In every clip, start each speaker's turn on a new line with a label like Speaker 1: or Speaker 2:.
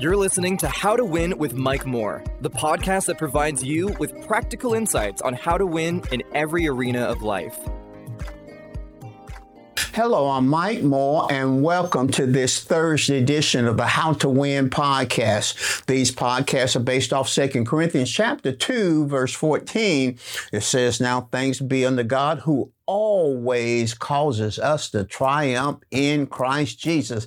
Speaker 1: You're listening to How to Win with Mike Moore, the podcast that provides you with practical insights on how to win in every arena of life.
Speaker 2: Hello, I'm Mike Moore, and welcome to this Thursday edition of the How to Win podcast. These podcasts are based off 2 Corinthians chapter 2, verse 14. It says, Now thanks be unto God who always causes us to triumph in Christ Jesus.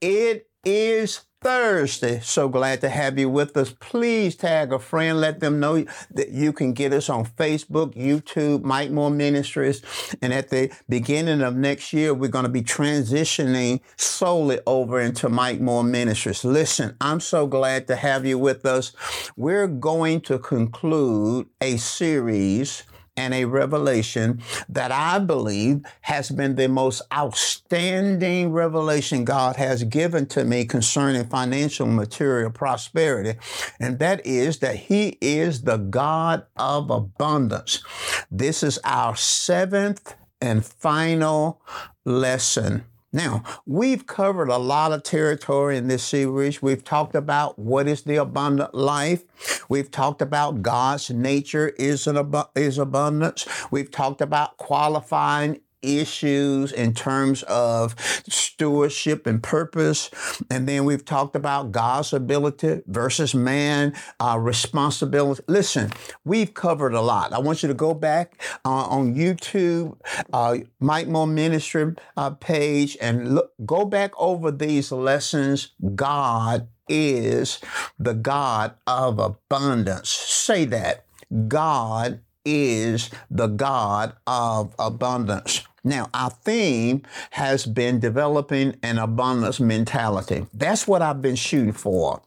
Speaker 2: It is Thursday. So glad to have you with us. Please tag a friend. Let them know that you can get us on Facebook, YouTube, Mike Moore Ministries. And at the beginning of next year, we're going to be transitioning solely over into Mike Moore Ministries. Listen, I'm so glad to have you with us. We're going to conclude a series and a revelation that I believe has been the most outstanding revelation God has given to me concerning financial material prosperity. And that is that He is the God of abundance. This is our seventh and final lesson now, we've covered a lot of territory in this series. We've talked about what is the abundant life. We've talked about God's nature is an abu- is abundance. We've talked about qualifying issues in terms of stewardship and purpose. And then we've talked about God's ability versus man uh, responsibility. Listen, we've covered a lot. I want you to go back uh, on YouTube, uh, Mike Moore Ministry uh, page, and look, go back over these lessons. God is the God of abundance. Say that. God is the God of abundance. Now, our theme has been developing an abundance mentality. That's what I've been shooting for.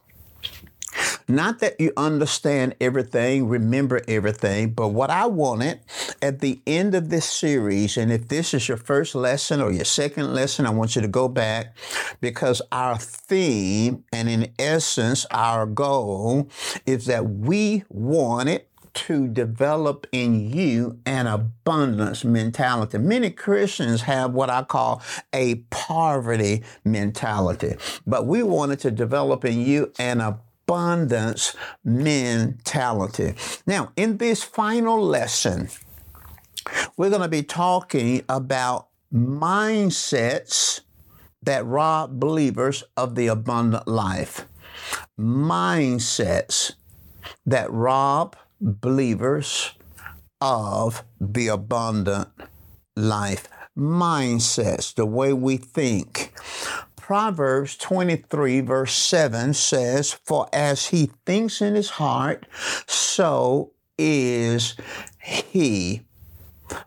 Speaker 2: Not that you understand everything, remember everything, but what I wanted at the end of this series, and if this is your first lesson or your second lesson, I want you to go back because our theme and in essence, our goal is that we wanted to develop in you an abundance mentality. Many Christians have what I call a poverty mentality, but we wanted to develop in you an abundance mentality. Now, in this final lesson, we're going to be talking about mindsets that rob believers of the abundant life. Mindsets that rob believers of the abundant life mindsets, the way we think. Proverbs 23, verse 7 says, For as he thinks in his heart, so is he.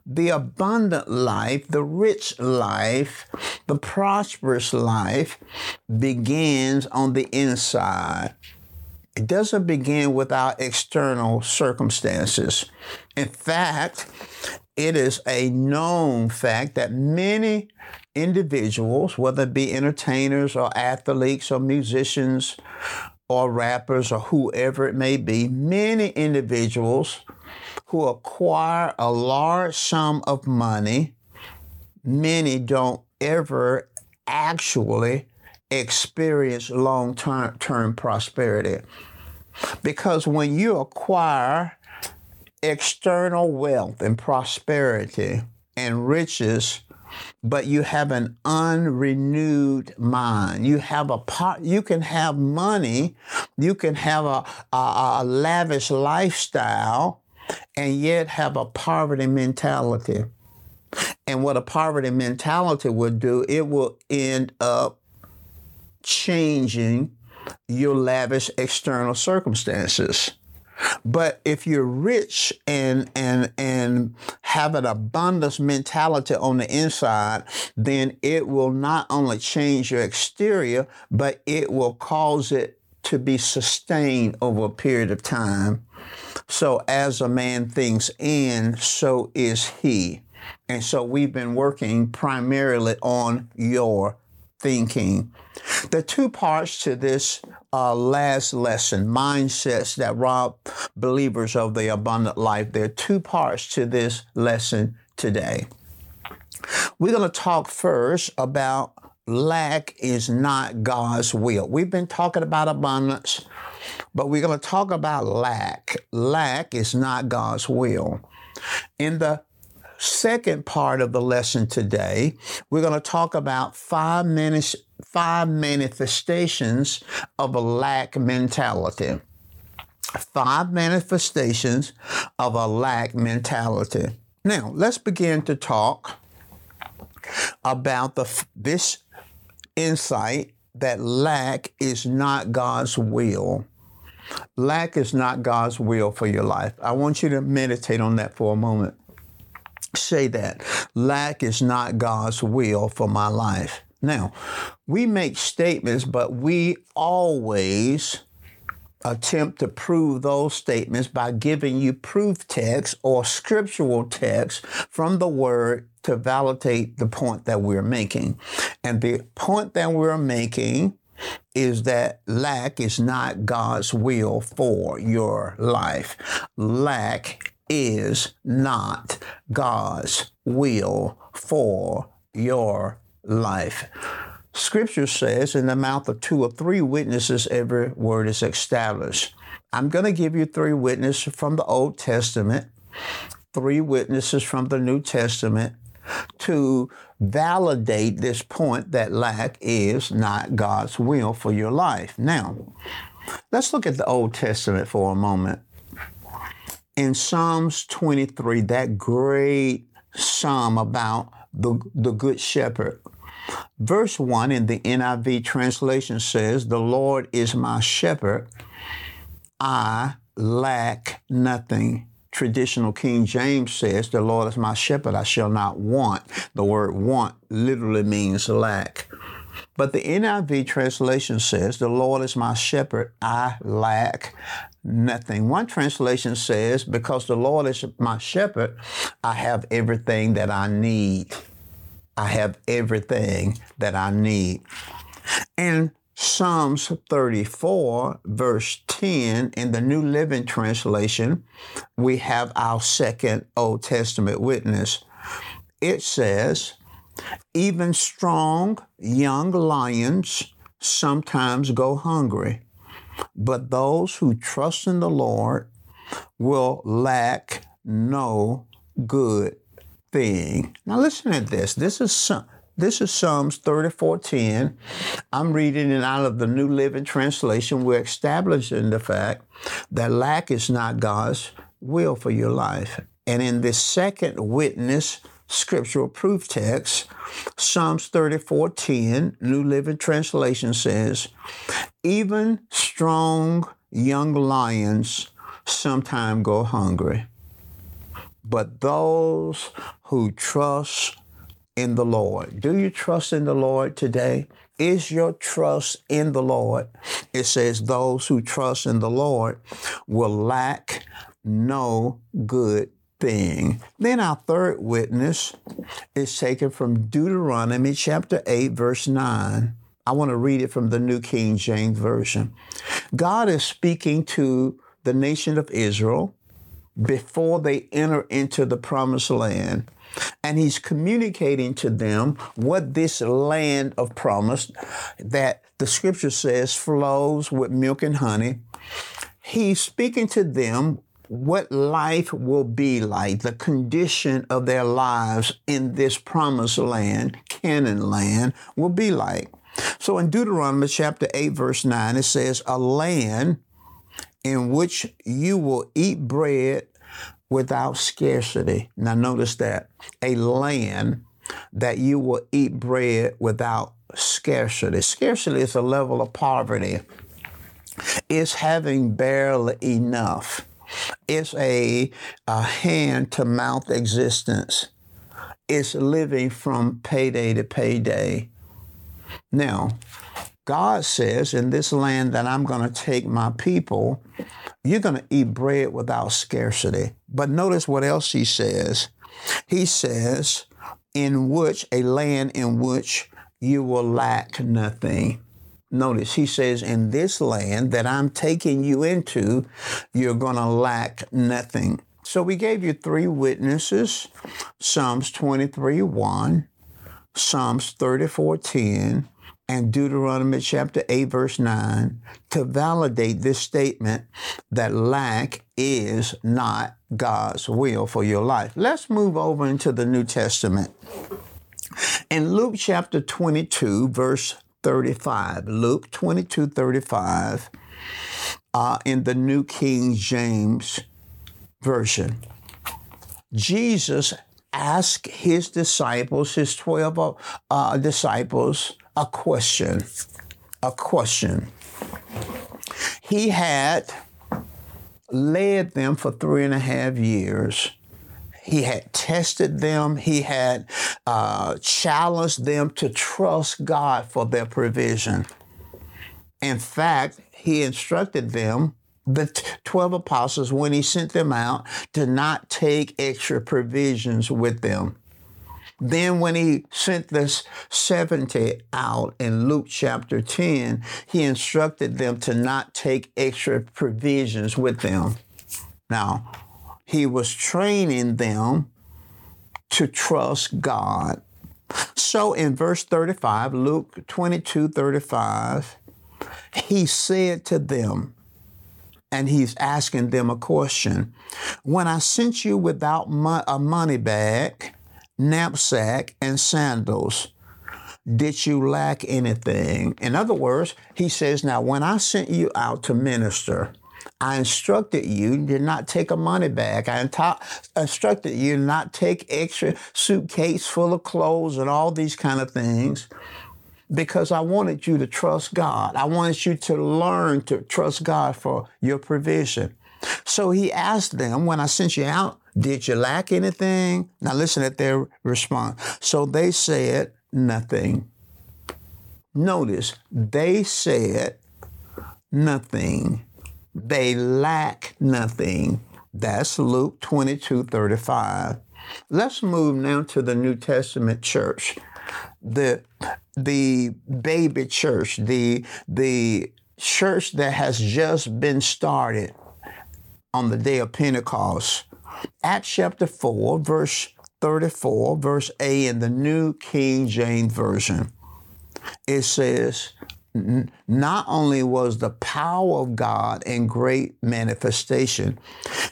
Speaker 2: The abundant life, the rich life, the prosperous life begins on the inside. It doesn't begin with our external circumstances. In fact, it is a known fact that many individuals, whether it be entertainers or athletes or musicians or rappers or whoever it may be, many individuals who acquire a large sum of money, many don't ever actually experience long term prosperity. Because when you acquire external wealth and prosperity and riches, but you have an unrenewed mind. You have a part, you can have money, you can have a, a, a lavish lifestyle, and yet have a poverty mentality. And what a poverty mentality would do, it will end up changing your lavish external circumstances. But if you're rich and and and have an abundance mentality on the inside, then it will not only change your exterior, but it will cause it to be sustained over a period of time. So as a man thinks in, so is he. And so we've been working primarily on your thinking. The two parts to this uh, last lesson mindsets that rob believers of the abundant life. There are two parts to this lesson today. We're going to talk first about lack is not God's will. We've been talking about abundance, but we're going to talk about lack. Lack is not God's will. In the second part of the lesson today, we're going to talk about five minutes, five manifestations of a lack mentality. Five manifestations of a lack mentality. Now, let's begin to talk about the this insight that lack is not God's will. Lack is not God's will for your life. I want you to meditate on that for a moment. Say that. Lack is not God's will for my life. Now, we make statements, but we always attempt to prove those statements by giving you proof text or scriptural text from the word to validate the point that we're making. And the point that we're making is that lack is not God's will for your life. Lack is not God's will for your life. Scripture says, in the mouth of two or three witnesses, every word is established. I'm going to give you three witnesses from the Old Testament, three witnesses from the New Testament to validate this point that lack is not God's will for your life. Now, let's look at the Old Testament for a moment. In Psalms 23, that great psalm about the, the Good Shepherd, Verse 1 in the NIV translation says, The Lord is my shepherd. I lack nothing. Traditional King James says, The Lord is my shepherd. I shall not want. The word want literally means lack. But the NIV translation says, The Lord is my shepherd. I lack nothing. One translation says, Because the Lord is my shepherd, I have everything that I need. I have everything that I need. In Psalms 34, verse 10, in the New Living Translation, we have our second Old Testament witness. It says, Even strong young lions sometimes go hungry, but those who trust in the Lord will lack no good thing. Now listen to this. This is this is Psalms 34:10. I'm reading it out of the New Living Translation. We're establishing the fact that lack is not God's will for your life. And in this second witness scriptural proof text, Psalms 34:10, New Living Translation says, "Even strong young lions sometimes go hungry." but those who trust in the Lord. Do you trust in the Lord today? Is your trust in the Lord? It says, Those who trust in the Lord will lack no good thing. Then our third witness is taken from Deuteronomy chapter 8, verse 9. I want to read it from the New King James Version. God is speaking to the nation of Israel before they enter into the promised land. And he's communicating to them what this land of promise that the scripture says flows with milk and honey. He's speaking to them what life will be like, the condition of their lives in this promised land, Canaan land, will be like. So in Deuteronomy chapter 8, verse 9, it says, A land in which you will eat bread without scarcity. Now, notice that a land that you will eat bread without scarcity. Scarcity is a level of poverty, it's having barely enough, it's a, a hand to mouth existence, it's living from payday to payday. Now, God says, in this land that I'm going to take my people, you're going to eat bread without scarcity. But notice what else he says. He says, in which a land in which you will lack nothing. Notice he says, in this land that I'm taking you into, you're going to lack nothing. So we gave you three witnesses Psalms 23 1, Psalms 34:10 and Deuteronomy chapter 8 verse 9 to validate this statement that lack is not God's will for your life. Let's move over into the New Testament. In Luke chapter 22 verse 35, Luke 22 35, uh, in the New King James Version, Jesus asked his disciples, his 12 uh, disciples, a question. A question. He had led them for three and a half years. He had tested them. He had uh, challenged them to trust God for their provision. In fact, he instructed them, the 12 apostles, when he sent them out, to not take extra provisions with them. Then, when he sent the 70 out in Luke chapter 10, he instructed them to not take extra provisions with them. Now, he was training them to trust God. So in verse 35, Luke 22 35, he said to them, and he's asking them a question When I sent you without a money bag, knapsack, and sandals. Did you lack anything? In other words, he says, Now, when I sent you out to minister, I instructed you to not take a money bag. I instructed you not take extra suitcase full of clothes and all these kind of things because I wanted you to trust God. I wanted you to learn to trust God for your provision. So he asked them, when I sent you out, did you lack anything? Now listen at their response. So they said, nothing. Notice, they said nothing. They lack nothing. That's Luke 22 35. Let's move now to the New Testament church. The, the baby church, the, the church that has just been started on the day of Pentecost. Acts chapter 4, verse 34, verse A in the New King James Version. It says, Mm-hmm. not only was the power of God in great manifestation,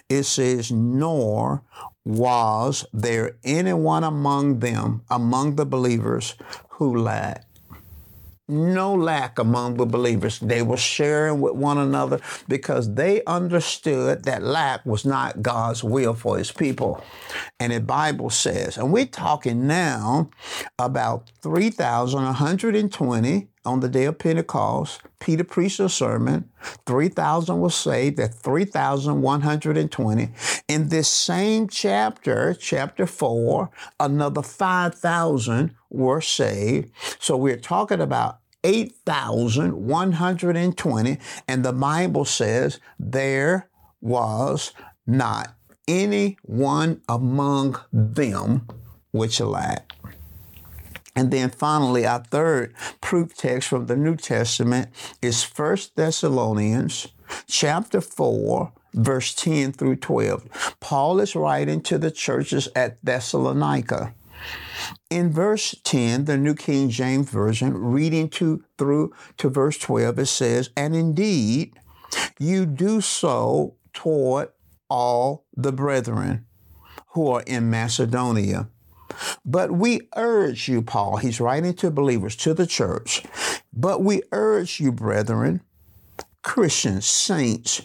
Speaker 2: it says, nor was there anyone among them, among the believers, who lacked no lack among the believers. They were sharing with one another because they understood that lack was not God's will for his people. And the Bible says, and we're talking now about 3,120 on the day of Pentecost. Peter preached a sermon. 3,000 were saved that 3,120. In this same chapter, chapter 4, another 5,000 were saved. So we're talking about 8,120. And the Bible says there was not any one among them which lacked. And then finally, our third proof text from the New Testament is 1 Thessalonians chapter 4, verse 10 through 12. Paul is writing to the churches at Thessalonica. In verse 10, the New King James Version, reading to through to verse 12, it says, And indeed, you do so toward all the brethren who are in Macedonia. But we urge you, Paul, he's writing to believers, to the church, but we urge you, brethren, Christians, saints,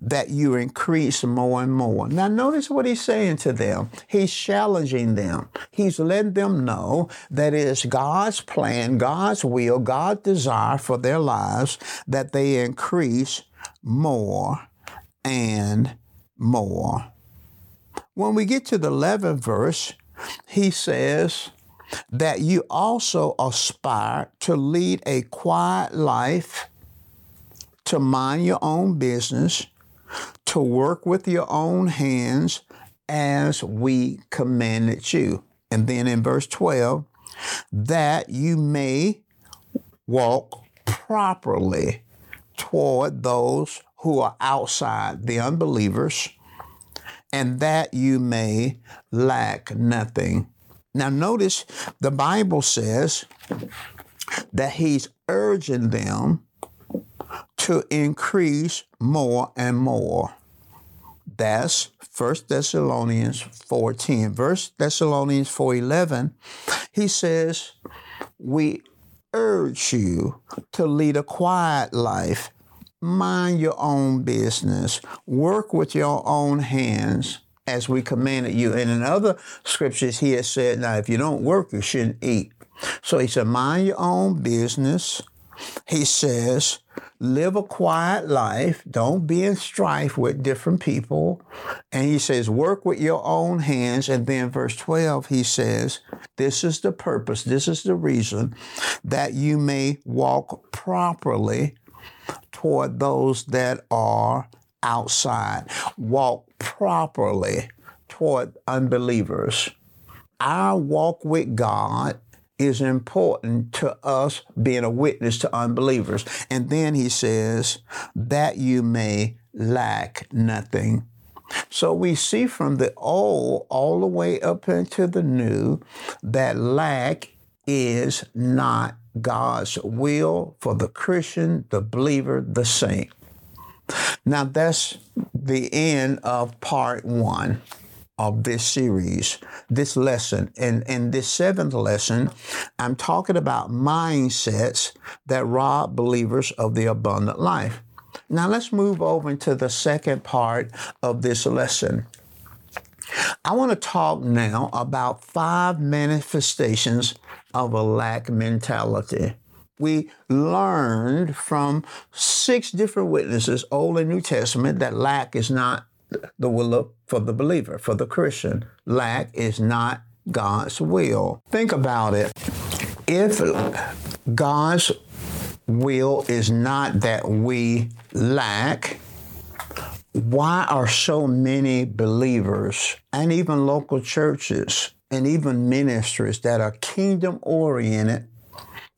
Speaker 2: that you increase more and more. Now, notice what he's saying to them. He's challenging them. He's letting them know that it is God's plan, God's will, God's desire for their lives that they increase more and more. When we get to the 11th verse, he says that you also aspire to lead a quiet life, to mind your own business, to work with your own hands as we commanded you. And then in verse 12, that you may walk properly toward those who are outside, the unbelievers, and that you may lack nothing. Now, notice the Bible says that he's urging them to increase more and more. That's 1 Thessalonians 4.10. Verse Thessalonians 4.11, he says, we urge you to lead a quiet life, mind your own business, work with your own hands as we commanded you. And in other scriptures, he has said, now, if you don't work, you shouldn't eat. So he said, mind your own business. He says, live a quiet life. Don't be in strife with different people. And he says, work with your own hands. And then verse 12, he says, this is the purpose, this is the reason that you may walk properly toward those that are outside. Walk properly toward unbelievers. Our walk with God is important to us being a witness to unbelievers. And then he says, that you may lack nothing. So we see from the old all the way up into the new that lack is not God's will for the Christian, the believer, the saint. Now that's the end of part one of this series, this lesson. And in this seventh lesson, I'm talking about mindsets that rob believers of the abundant life. Now let's move over into the second part of this lesson. I want to talk now about five manifestations of a lack mentality. We learned from six different witnesses, Old and New Testament, that lack is not the will of, for the believer, for the Christian. Lack is not God's will. Think about it. If God's will is not that we lack, why are so many believers and even local churches and even ministries that are kingdom oriented,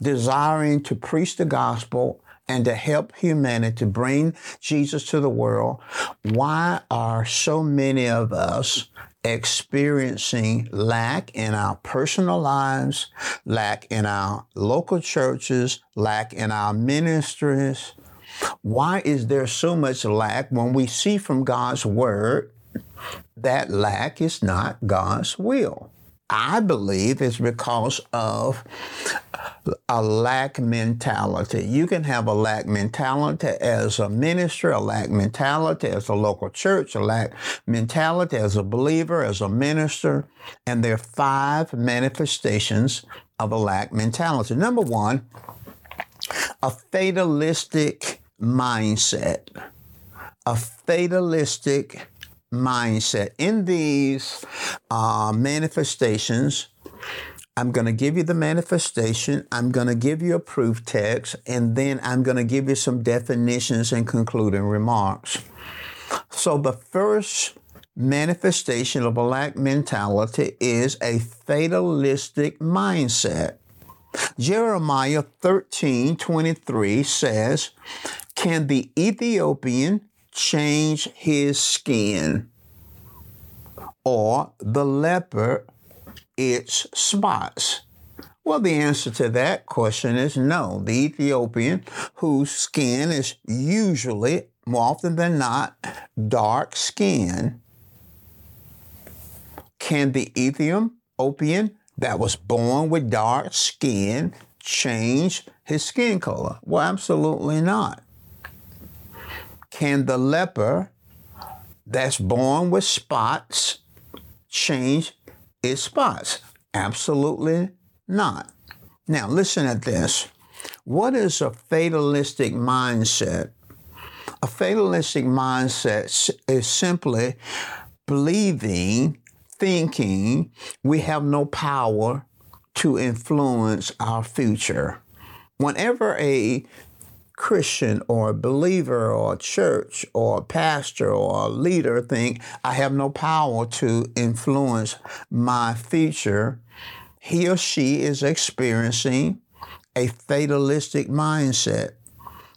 Speaker 2: desiring to preach the gospel and to help humanity to bring Jesus to the world, why are so many of us experiencing lack in our personal lives, lack in our local churches, lack in our ministries? Why is there so much lack when we see from God's word that lack is not God's will? I believe it's because of a lack mentality. You can have a lack mentality as a minister, a lack mentality as a local church, a lack mentality as a believer, as a minister, and there are five manifestations of a lack mentality. Number one, a fatalistic mindset. A fatalistic mindset. In these uh, manifestations, I'm going to give you the manifestation, I'm going to give you a proof text, and then I'm going to give you some definitions and concluding remarks. So, the first manifestation of a lack mentality is a fatalistic mindset. Jeremiah 13 23 says, Can the Ethiopian change his skin, or the leopard its spots? Well, the answer to that question is no. The Ethiopian, whose skin is usually, more often than not, dark skin, can the Ethiopian that was born with dark skin change his skin color? Well, absolutely not. Can the leper that's born with spots change its spots? Absolutely not. Now, listen at this. What is a fatalistic mindset? A fatalistic mindset is simply believing, thinking we have no power to influence our future. Whenever a Christian or a believer or a church or a pastor or a leader think I have no power to influence my future, he or she is experiencing a fatalistic mindset.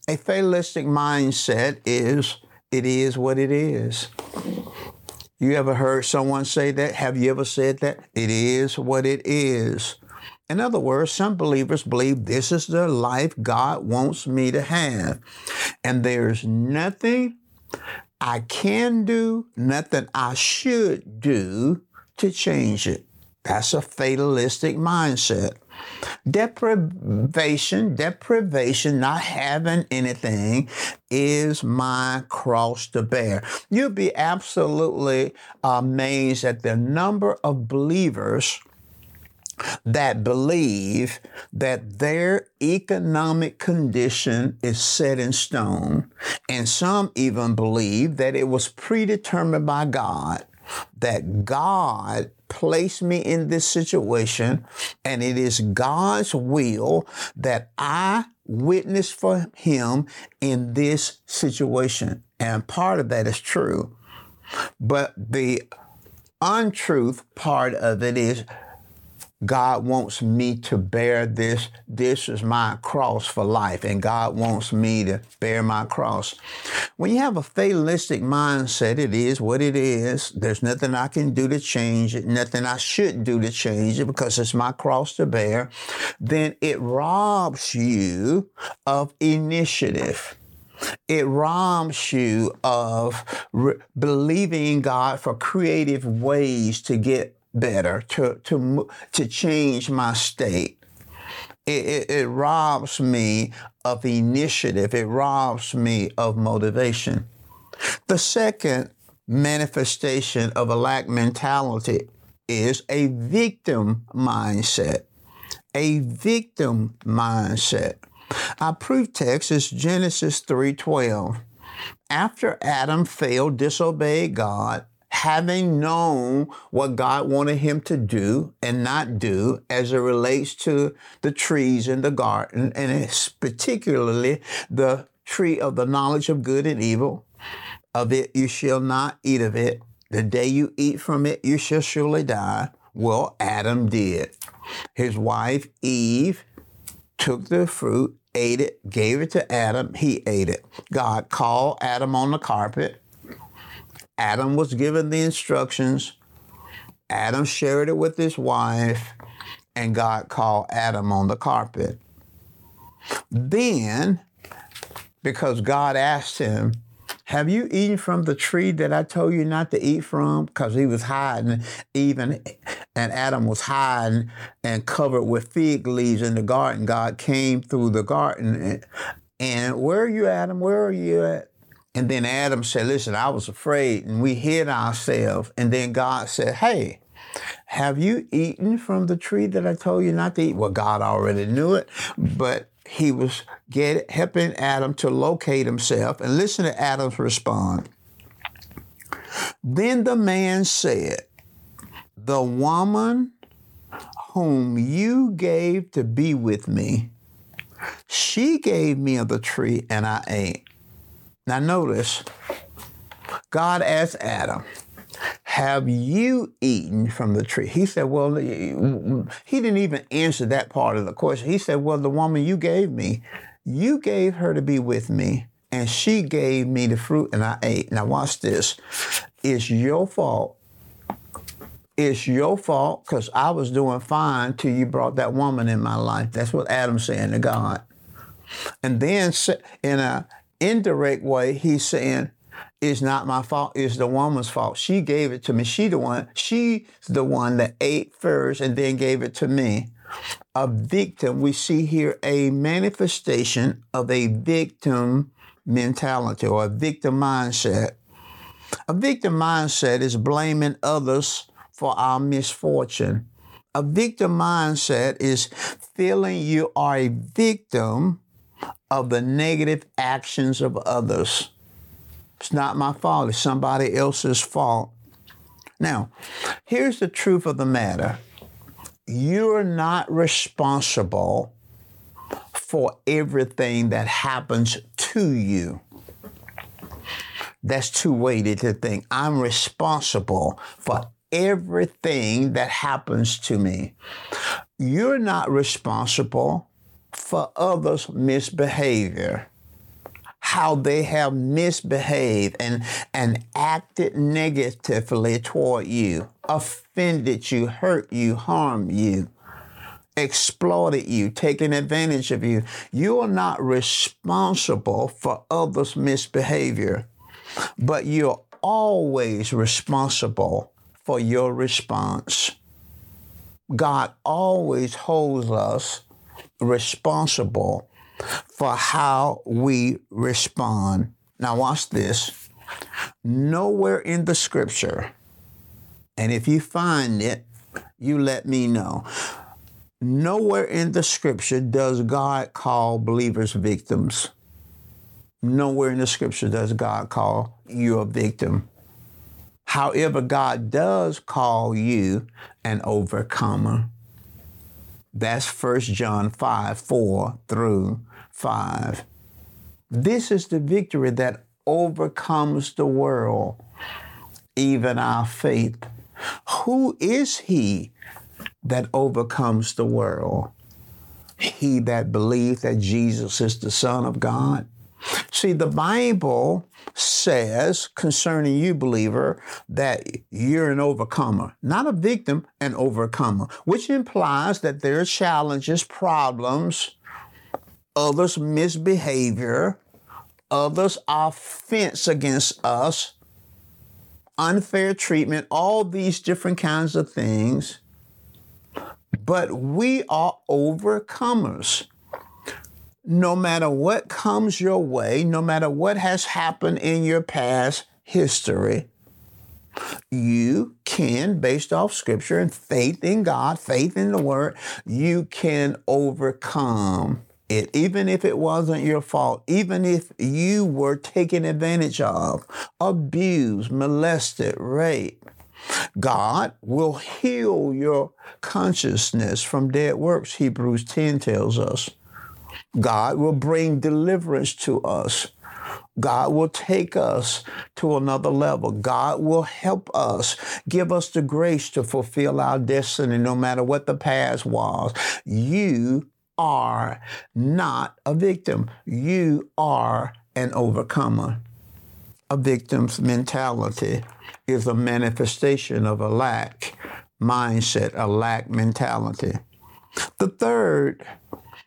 Speaker 2: A fatalistic mindset is it is what it is. You ever heard someone say that? Have you ever said that? It is what it is. In other words, some believers believe this is the life God wants me to have. And there's nothing I can do, nothing I should do to change it. That's a fatalistic mindset. Deprivation, deprivation, not having anything is my cross to bear. You'll be absolutely amazed at the number of believers that believe that their economic condition is set in stone. And some even believe that it was predetermined by God, that God placed me in this situation, and it is God's will that I witness for Him in this situation. And part of that is true. But the untruth part of it is God wants me to bear this. This is my cross for life, and God wants me to bear my cross. When you have a fatalistic mindset, it is what it is. There's nothing I can do to change it, nothing I should do to change it because it's my cross to bear. Then it robs you of initiative. It robs you of re- believing God for creative ways to get better, to, to, to change my state. It, it, it robs me of initiative. It robs me of motivation. The second manifestation of a lack mentality is a victim mindset. A victim mindset. Our proof text is Genesis 3:12. After Adam failed, disobeyed God, having known what God wanted him to do and not do as it relates to the trees in the garden, and particularly the tree of the knowledge of good and evil. Of it you shall not eat of it. The day you eat from it, you shall surely die. Well, Adam did. His wife Eve took the fruit, ate it, gave it to Adam. He ate it. God called Adam on the carpet Adam was given the instructions. Adam shared it with his wife, and God called Adam on the carpet. Then, because God asked him, Have you eaten from the tree that I told you not to eat from? Because he was hiding, even, and Adam was hiding and covered with fig leaves in the garden. God came through the garden. And, and where are you, Adam? Where are you at? And then Adam said, Listen, I was afraid, and we hid ourselves. And then God said, Hey, have you eaten from the tree that I told you not to eat? Well, God already knew it, but he was get, helping Adam to locate himself. And listen to Adam's response. Then the man said, The woman whom you gave to be with me, she gave me of the tree and I ate. Now, notice, God asked Adam, Have you eaten from the tree? He said, Well, he didn't even answer that part of the question. He said, Well, the woman you gave me, you gave her to be with me, and she gave me the fruit, and I ate. Now, watch this. It's your fault. It's your fault because I was doing fine till you brought that woman in my life. That's what Adam's saying to God. And then in a indirect way, he's saying, it's not my fault, it's the woman's fault. She gave it to me. She the one, she's the one that ate first and then gave it to me. A victim, we see here a manifestation of a victim mentality or a victim mindset. A victim mindset is blaming others for our misfortune. A victim mindset is feeling you are a victim of the negative actions of others. It's not my fault, it's somebody else's fault. Now, here's the truth of the matter you're not responsible for everything that happens to you. That's too weighted to think. I'm responsible for everything that happens to me. You're not responsible for others' misbehavior. how they have misbehaved and, and acted negatively toward you, offended you, hurt you, harmed you, exploited you, taken advantage of you. You are not responsible for others' misbehavior, but you're always responsible for your response. God always holds us responsible for how we respond. Now, watch this. Nowhere in the scripture, and if you find it, you let me know. Nowhere in the scripture does God call believers victims. Nowhere in the scripture does God call you a victim. However, God does call you an overcomer. That's 1 John 5 4 through 5. This is the victory that overcomes the world, even our faith. Who is he that overcomes the world? He that believes that Jesus is the Son of God. See, the Bible says concerning you, believer, that you're an overcomer, not a victim, an overcomer, which implies that there are challenges, problems, others' misbehavior, others' offense against us, unfair treatment, all these different kinds of things. But we are overcomers no matter what comes your way, no matter what has happened in your past history, you can, based off scripture and faith in God, faith in the word, you can overcome it, even if it wasn't your fault, even if you were taken advantage of, abused, molested, raped. God will heal your consciousness from dead works, Hebrews 10 tells us. God will bring deliverance to us. God will take us to another level. God will help us, give us the grace to fulfill our destiny no matter what the past was. You are not a victim. You are an overcomer. A victim's mentality is a manifestation of a lack mindset, a lack mentality. The third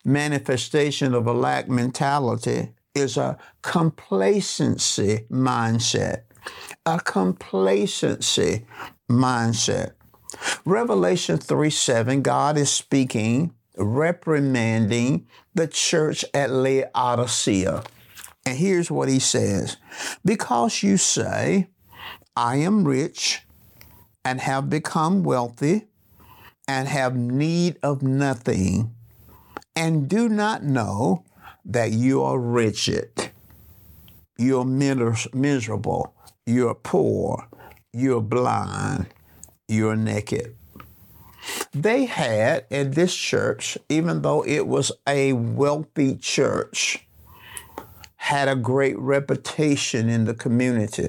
Speaker 2: manifestation of a lack mentality is a complacency mindset. A complacency mindset. Revelation 3 7, God is speaking, reprimanding the church at Laodicea. And here's what he says Because you say, I am rich and have become wealthy and have need of nothing and do not know that you are wretched, you're miserable, you're poor, you're blind, you're naked. They had in this church, even though it was a wealthy church, had a great reputation in the community.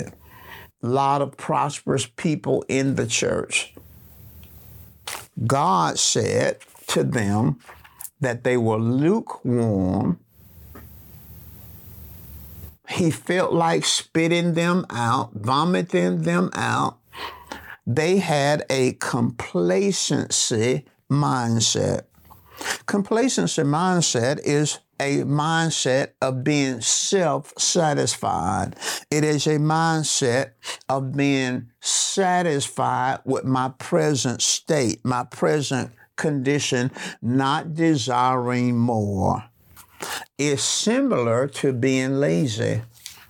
Speaker 2: A lot of prosperous people in the church. God said to them, that they were lukewarm. He felt like spitting them out, vomiting them out. They had a complacency mindset. Complacency mindset is a mindset of being self satisfied. It is a mindset of being satisfied with my present state, my present condition, not desiring more, is similar to being lazy.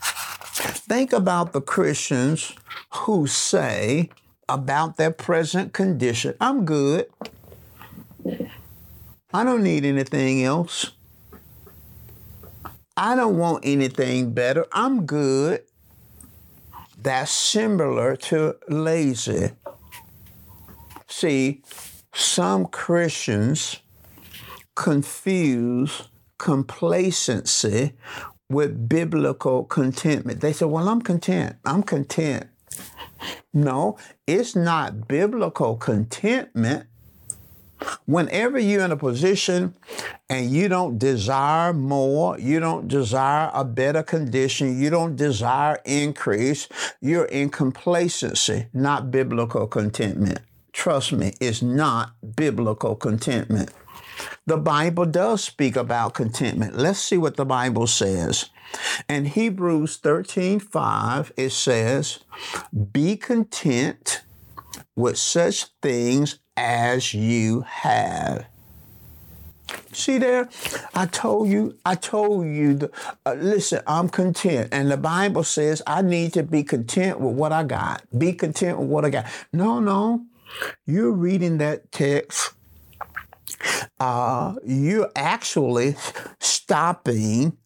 Speaker 2: Think about the Christians who say about their present condition, I'm good. I don't need anything else. I don't want anything better. I'm good. That's similar to lazy. See, some Christians confuse complacency with biblical contentment. They say, Well, I'm content. I'm content. No, it's not biblical contentment. Whenever you're in a position and you don't desire more, you don't desire a better condition, you don't desire increase, you're in complacency, not biblical contentment. Trust me, it's not biblical contentment. The Bible does speak about contentment. Let's see what the Bible says. In Hebrews 13 5, it says, Be content with such things as you have. See there, I told you, I told you, the, uh, listen, I'm content. And the Bible says I need to be content with what I got. Be content with what I got. No, no. You're reading that text. Uh, you're actually stopping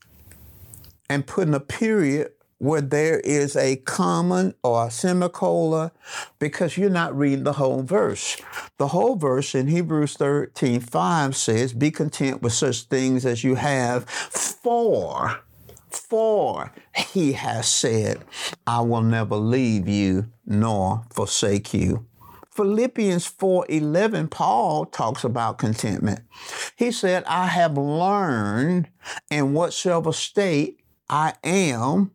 Speaker 2: and putting a period where there is a common or a semicolon because you're not reading the whole verse. The whole verse in Hebrews 13 5 says, Be content with such things as you have, for, for he has said, I will never leave you nor forsake you. Philippians 4:11 Paul talks about contentment. He said, "I have learned in whatsoever state I am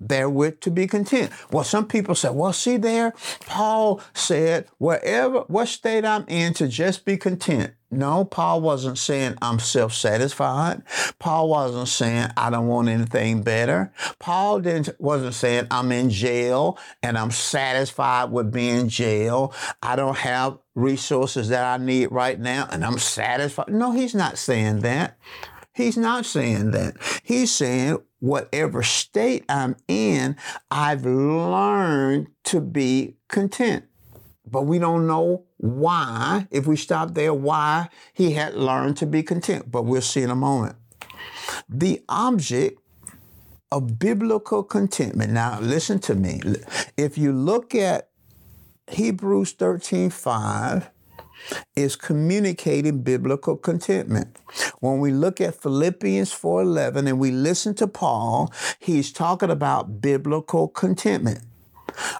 Speaker 2: therewith to be content. Well, some people say, well, see there, Paul said, wherever, what state I'm in, to just be content. No, Paul wasn't saying I'm self satisfied. Paul wasn't saying I don't want anything better. Paul didn't, wasn't saying I'm in jail and I'm satisfied with being in jail. I don't have resources that I need right now and I'm satisfied. No, he's not saying that. He's not saying that. He's saying whatever state I'm in, I've learned to be content. But we don't know why, if we stop there, why he had learned to be content. But we'll see in a moment. The object of biblical contentment. Now, listen to me. If you look at Hebrews 13 5, is communicating biblical contentment. When we look at Philippians 4:11 and we listen to Paul, he's talking about biblical contentment.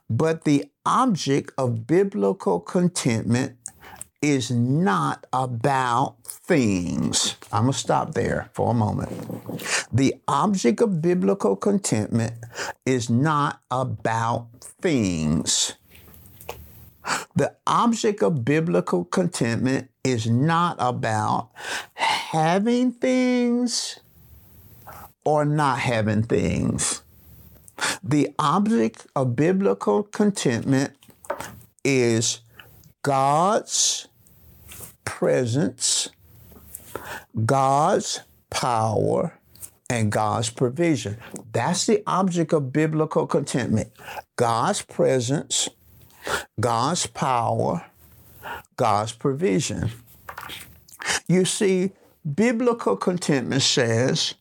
Speaker 2: But the object of biblical contentment is not about things. I'm going to stop there for a moment. The object of biblical contentment is not about things. The object of biblical contentment is not about having things or not having things. The object of biblical contentment is God's presence, God's power, and God's provision. That's the object of biblical contentment. God's presence, God's power, God's provision. You see, biblical contentment says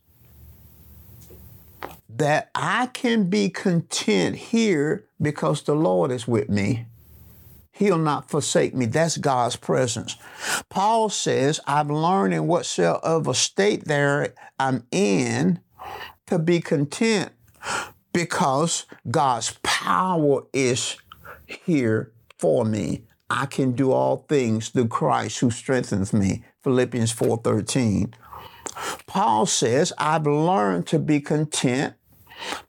Speaker 2: that I can be content here because the Lord is with me. He'll not forsake me. That's God's presence. Paul says, I've learned in whatsoever state there I'm in to be content because God's power is here for me. I can do all things through Christ who strengthens me. Philippians 4:13. Paul says, I've learned to be content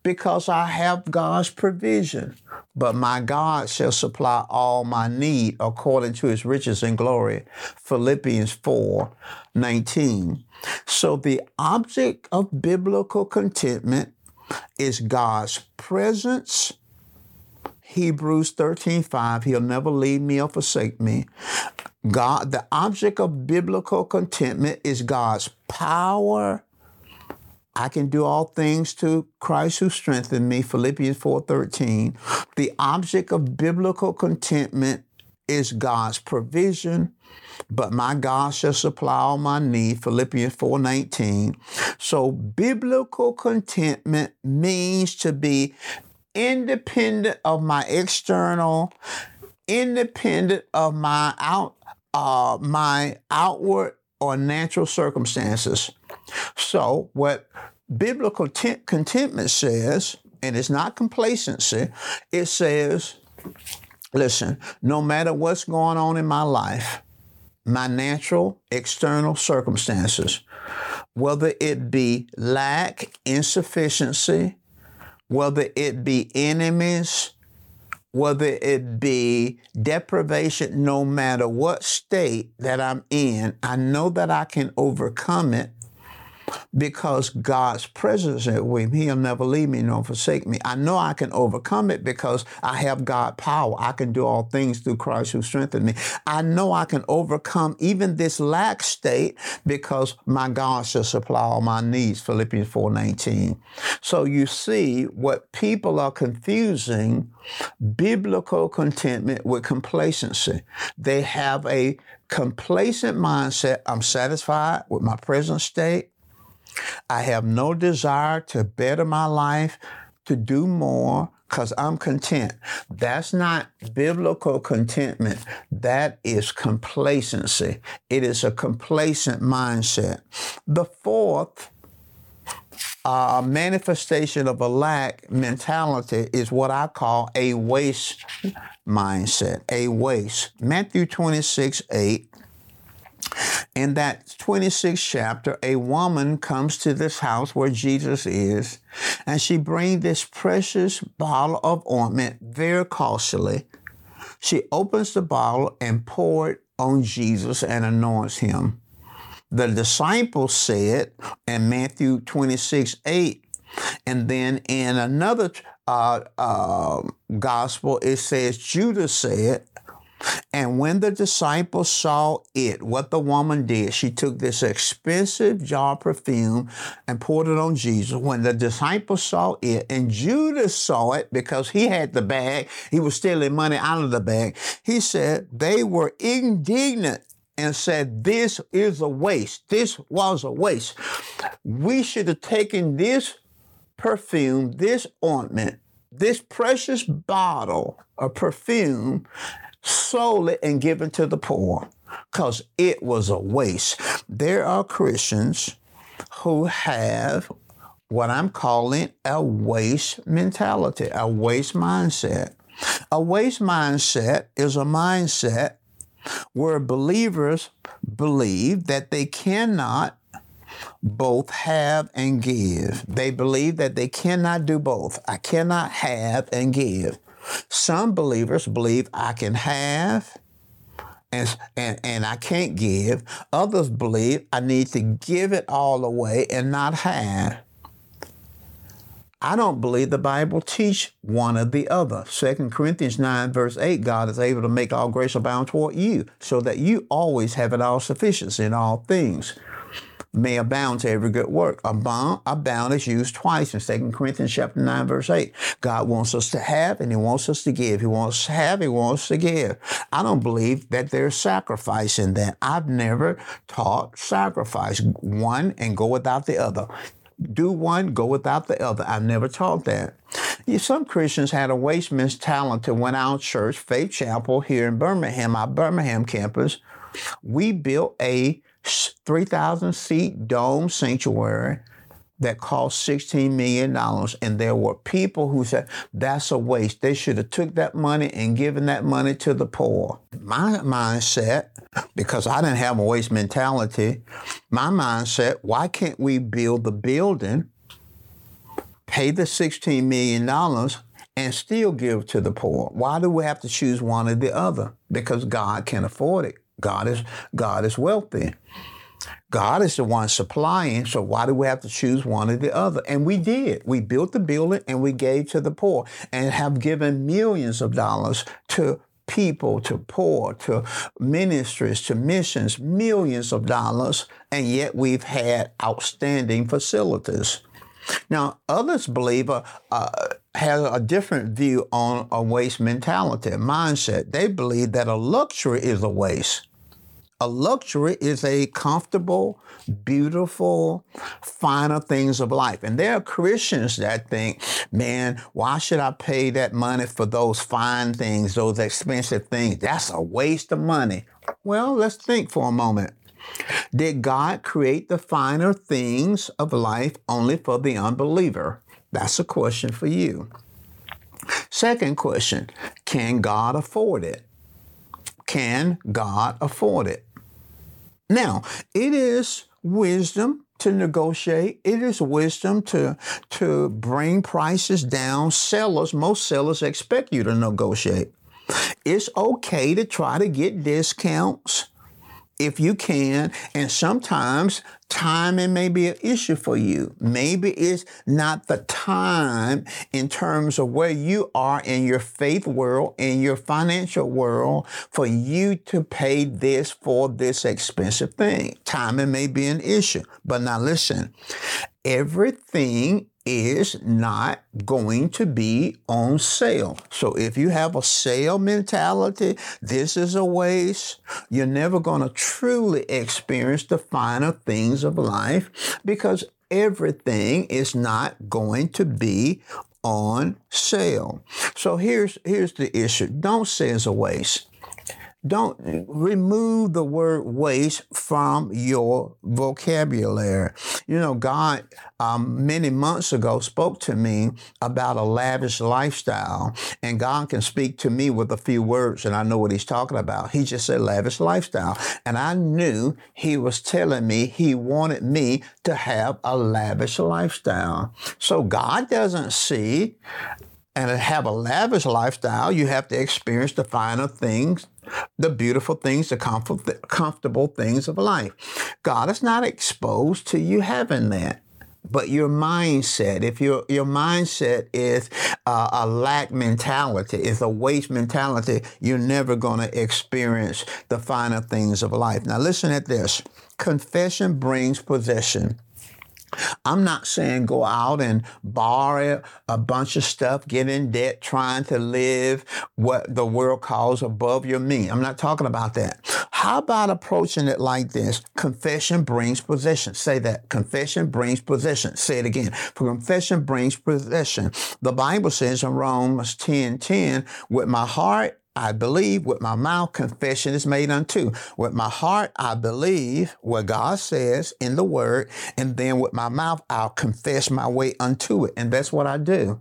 Speaker 2: because I have God's provision. But my God shall supply all my need according to his riches and glory. Philippians 4 19. So the object of biblical contentment is God's presence Hebrews 13 5, he'll never leave me or forsake me. God, the object of biblical contentment is God's power. I can do all things to Christ who strengthened me, Philippians 4:13. The object of biblical contentment is God's provision, but my God shall supply all my need, Philippians 4:19. So biblical contentment means to be independent of my external, independent of my out uh, my outward or natural circumstances. So what biblical contentment says, and it's not complacency, it says, listen, no matter what's going on in my life, my natural external circumstances, whether it be lack, insufficiency, whether it be enemies, whether it be deprivation, no matter what state that I'm in, I know that I can overcome it because God's presence is with me. He'll never leave me nor forsake me. I know I can overcome it because I have God power. I can do all things through Christ who strengthened me. I know I can overcome even this lack state because my God shall supply all my needs. Philippians 4:19. So you see what people are confusing biblical contentment with complacency. They have a complacent mindset. I'm satisfied with my present state. I have no desire to better my life, to do more, because I'm content. That's not biblical contentment. That is complacency. It is a complacent mindset. The fourth uh, manifestation of a lack mentality is what I call a waste mindset, a waste. Matthew 26, 8 in that 26th chapter, a woman comes to this house where Jesus is, and she brings this precious bottle of ointment, very costly. She opens the bottle and pour it on Jesus and anoints him. The disciples said in Matthew 26, 8, and then in another uh, uh, gospel, it says Judas said, and when the disciples saw it, what the woman did, she took this expensive jar of perfume and poured it on Jesus. When the disciples saw it, and Judas saw it because he had the bag, he was stealing money out of the bag, he said they were indignant and said, This is a waste. This was a waste. We should have taken this perfume, this ointment, this precious bottle of perfume sold it and given to the poor because it was a waste. There are Christians who have what I'm calling a waste mentality, a waste mindset. A waste mindset is a mindset where believers believe that they cannot both have and give. They believe that they cannot do both. I cannot have and give. Some believers believe I can have and, and, and I can't give. Others believe I need to give it all away and not have. I don't believe the Bible teach one or the other. 2 Corinthians 9, verse 8, God is able to make all grace abound toward you, so that you always have it all sufficiency in all things may abound to every good work. Abound, abound is used twice in 2 Corinthians chapter 9, verse 8. God wants us to have and He wants us to give. He wants to have, He wants to give. I don't believe that there's sacrifice in that. I've never taught sacrifice one and go without the other. Do one, go without the other. I've never taught that. Some Christians had a waste mentality when our church, Faith Chapel, here in Birmingham, our Birmingham campus, we built a 3,000 seat dome sanctuary that cost $16 million. And there were people who said, that's a waste. They should have took that money and given that money to the poor. My mindset, because I didn't have a waste mentality, my mindset, why can't we build the building, pay the $16 million, and still give to the poor? Why do we have to choose one or the other? Because God can afford it. God is God is wealthy. God is the one supplying, so why do we have to choose one or the other? And we did. We built the building and we gave to the poor and have given millions of dollars to people, to poor, to ministries, to missions, millions of dollars, and yet we've had outstanding facilities. Now, others believe uh, uh, have a different view on a waste mentality, mindset. They believe that a luxury is a waste. A luxury is a comfortable, beautiful, finer things of life. And there are Christians that think, man, why should I pay that money for those fine things, those expensive things? That's a waste of money. Well, let's think for a moment. Did God create the finer things of life only for the unbeliever? That's a question for you. Second question Can God afford it? Can God afford it? Now, it is wisdom to negotiate. It is wisdom to to bring prices down. Sellers, most sellers expect you to negotiate. It's okay to try to get discounts if you can. And sometimes timing may be an issue for you. Maybe it's not the time in terms of where you are in your faith world, in your financial world, for you to pay this for this expensive thing. Timing may be an issue. But now listen, everything is not going to be on sale. So if you have a sale mentality, this is a waste. You're never going to truly experience the finer things of life because everything is not going to be on sale. So here's here's the issue. Don't say it's a waste don't remove the word waste from your vocabulary. You know, God um, many months ago spoke to me about a lavish lifestyle, and God can speak to me with a few words, and I know what He's talking about. He just said lavish lifestyle, and I knew He was telling me He wanted me to have a lavish lifestyle. So God doesn't see and have a lavish lifestyle, you have to experience the finer things, the beautiful things, the comfort, comfortable things of life. God is not exposed to you having that. But your mindset, if your your mindset is uh, a lack mentality, is a waste mentality, you're never going to experience the finer things of life. Now, listen at this: confession brings possession. I'm not saying go out and borrow a bunch of stuff, get in debt, trying to live what the world calls above your means. I'm not talking about that. How about approaching it like this? Confession brings possession. Say that. Confession brings possession. Say it again. For confession brings possession. The Bible says in Romans 10 10, with my heart I believe with my mouth, confession is made unto. With my heart, I believe what God says in the word, and then with my mouth, I'll confess my way unto it. And that's what I do.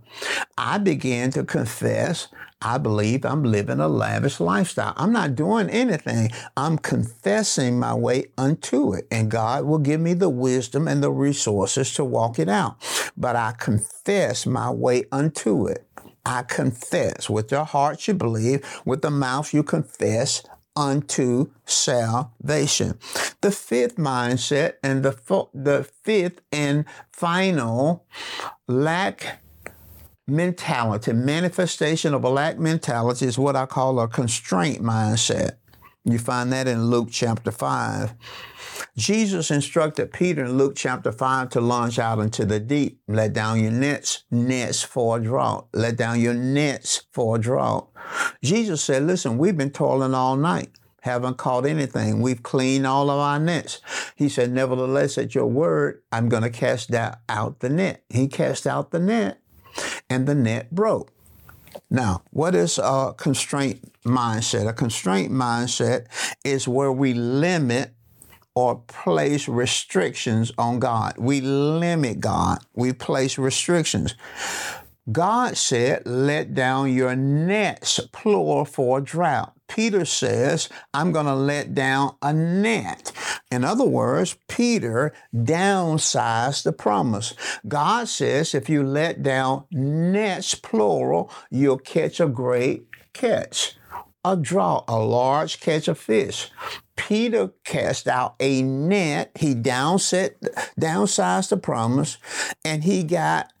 Speaker 2: I begin to confess. I believe I'm living a lavish lifestyle. I'm not doing anything. I'm confessing my way unto it. And God will give me the wisdom and the resources to walk it out. But I confess my way unto it. I confess. With your heart you believe, with the mouth you confess unto salvation. The fifth mindset and the, fo- the fifth and final lack mentality, manifestation of a lack mentality is what I call a constraint mindset. You find that in Luke chapter 5. Jesus instructed Peter in Luke chapter 5 to launch out into the deep. Let down your nets, nets for a drought. Let down your nets for a drought. Jesus said, Listen, we've been toiling all night haven't caught anything. We've cleaned all of our nets. He said, Nevertheless, at your word, I'm going to cast out the net. He cast out the net, and the net broke. Now, what is a constraint mindset? A constraint mindset is where we limit or place restrictions on God. We limit God. We place restrictions. God said, let down your nets, plural for a drought. Peter says, I'm going to let down a net. In other words, Peter downsized the promise. God says, if you let down nets, plural, you'll catch a great catch. A draw, a large catch of fish. Peter cast out a net. He downset, downsized the promise, and he got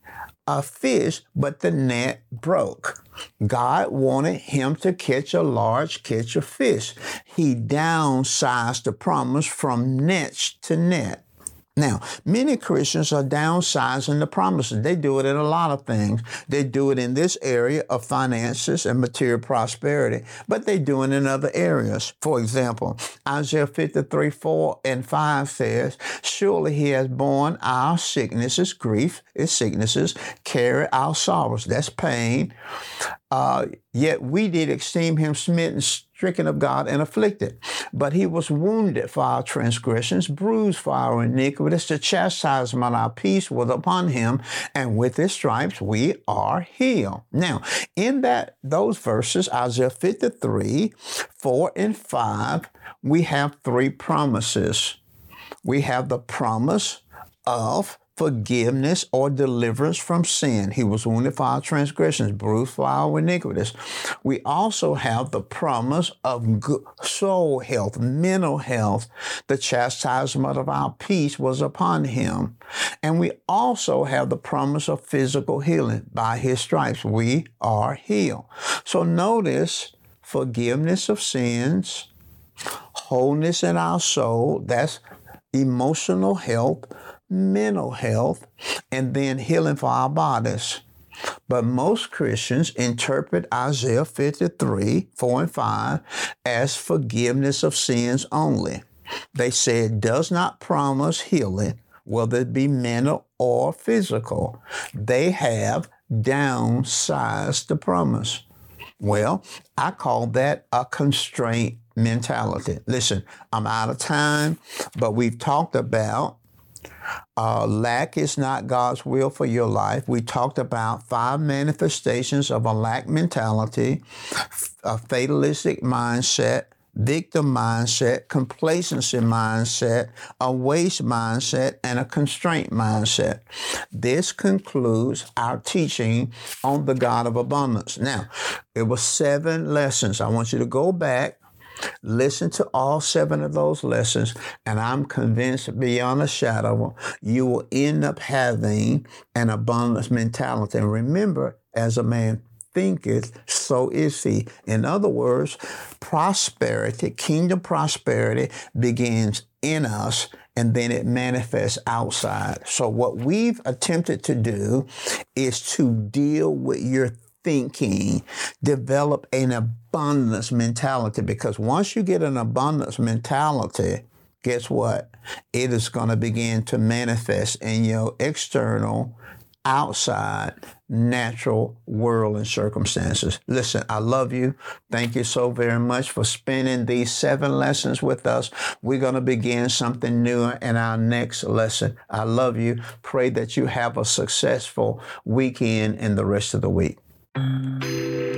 Speaker 2: a fish, but the net broke. God wanted him to catch a large catch of fish. He downsized the promise from nets to net. Now, many Christians are downsizing the promises. They do it in a lot of things. They do it in this area of finances and material prosperity, but they do it in other areas. For example, Isaiah 53 4 and 5 says, Surely he has borne our sicknesses, grief is sicknesses, carry our sorrows, that's pain, uh, yet we did esteem him smitten, stricken of God, and afflicted. But he was wounded for our transgressions, bruised for our iniquities. The chastisement of our peace was upon him, and with his stripes we are healed. Now, in that those verses, Isaiah 53, 4 and 5, we have three promises. We have the promise of forgiveness or deliverance from sin. He was wounded for our transgressions, bruised for our iniquities. We also have the promise of soul health, mental health. The chastisement of our peace was upon him. And we also have the promise of physical healing. By his stripes, we are healed. So notice forgiveness of sins, wholeness in our soul, that's emotional health, mental health, and then healing for our bodies. But most Christians interpret Isaiah 53, 4 and 5 as forgiveness of sins only. They say it does not promise healing, whether it be mental or physical. They have downsized the promise. Well, I call that a constraint mentality. Listen, I'm out of time, but we've talked about uh, lack is not God's will for your life. We talked about five manifestations of a lack mentality, a fatalistic mindset, victim mindset, complacency mindset, a waste mindset, and a constraint mindset. This concludes our teaching on the God of abundance. Now, it was seven lessons. I want you to go back Listen to all seven of those lessons, and I'm convinced beyond a shadow you will end up having an abundance mentality. And remember, as a man thinketh, so is he. In other words, prosperity, kingdom prosperity begins in us and then it manifests outside. So, what we've attempted to do is to deal with your thinking, develop an abundance mentality because once you get an abundance mentality, guess what? It is going to begin to manifest in your external, outside, natural world and circumstances. Listen, I love you. Thank you so very much for spending these seven lessons with us. We're going to begin something new in our next lesson. I love you. Pray that you have a successful weekend and the rest of the week thank you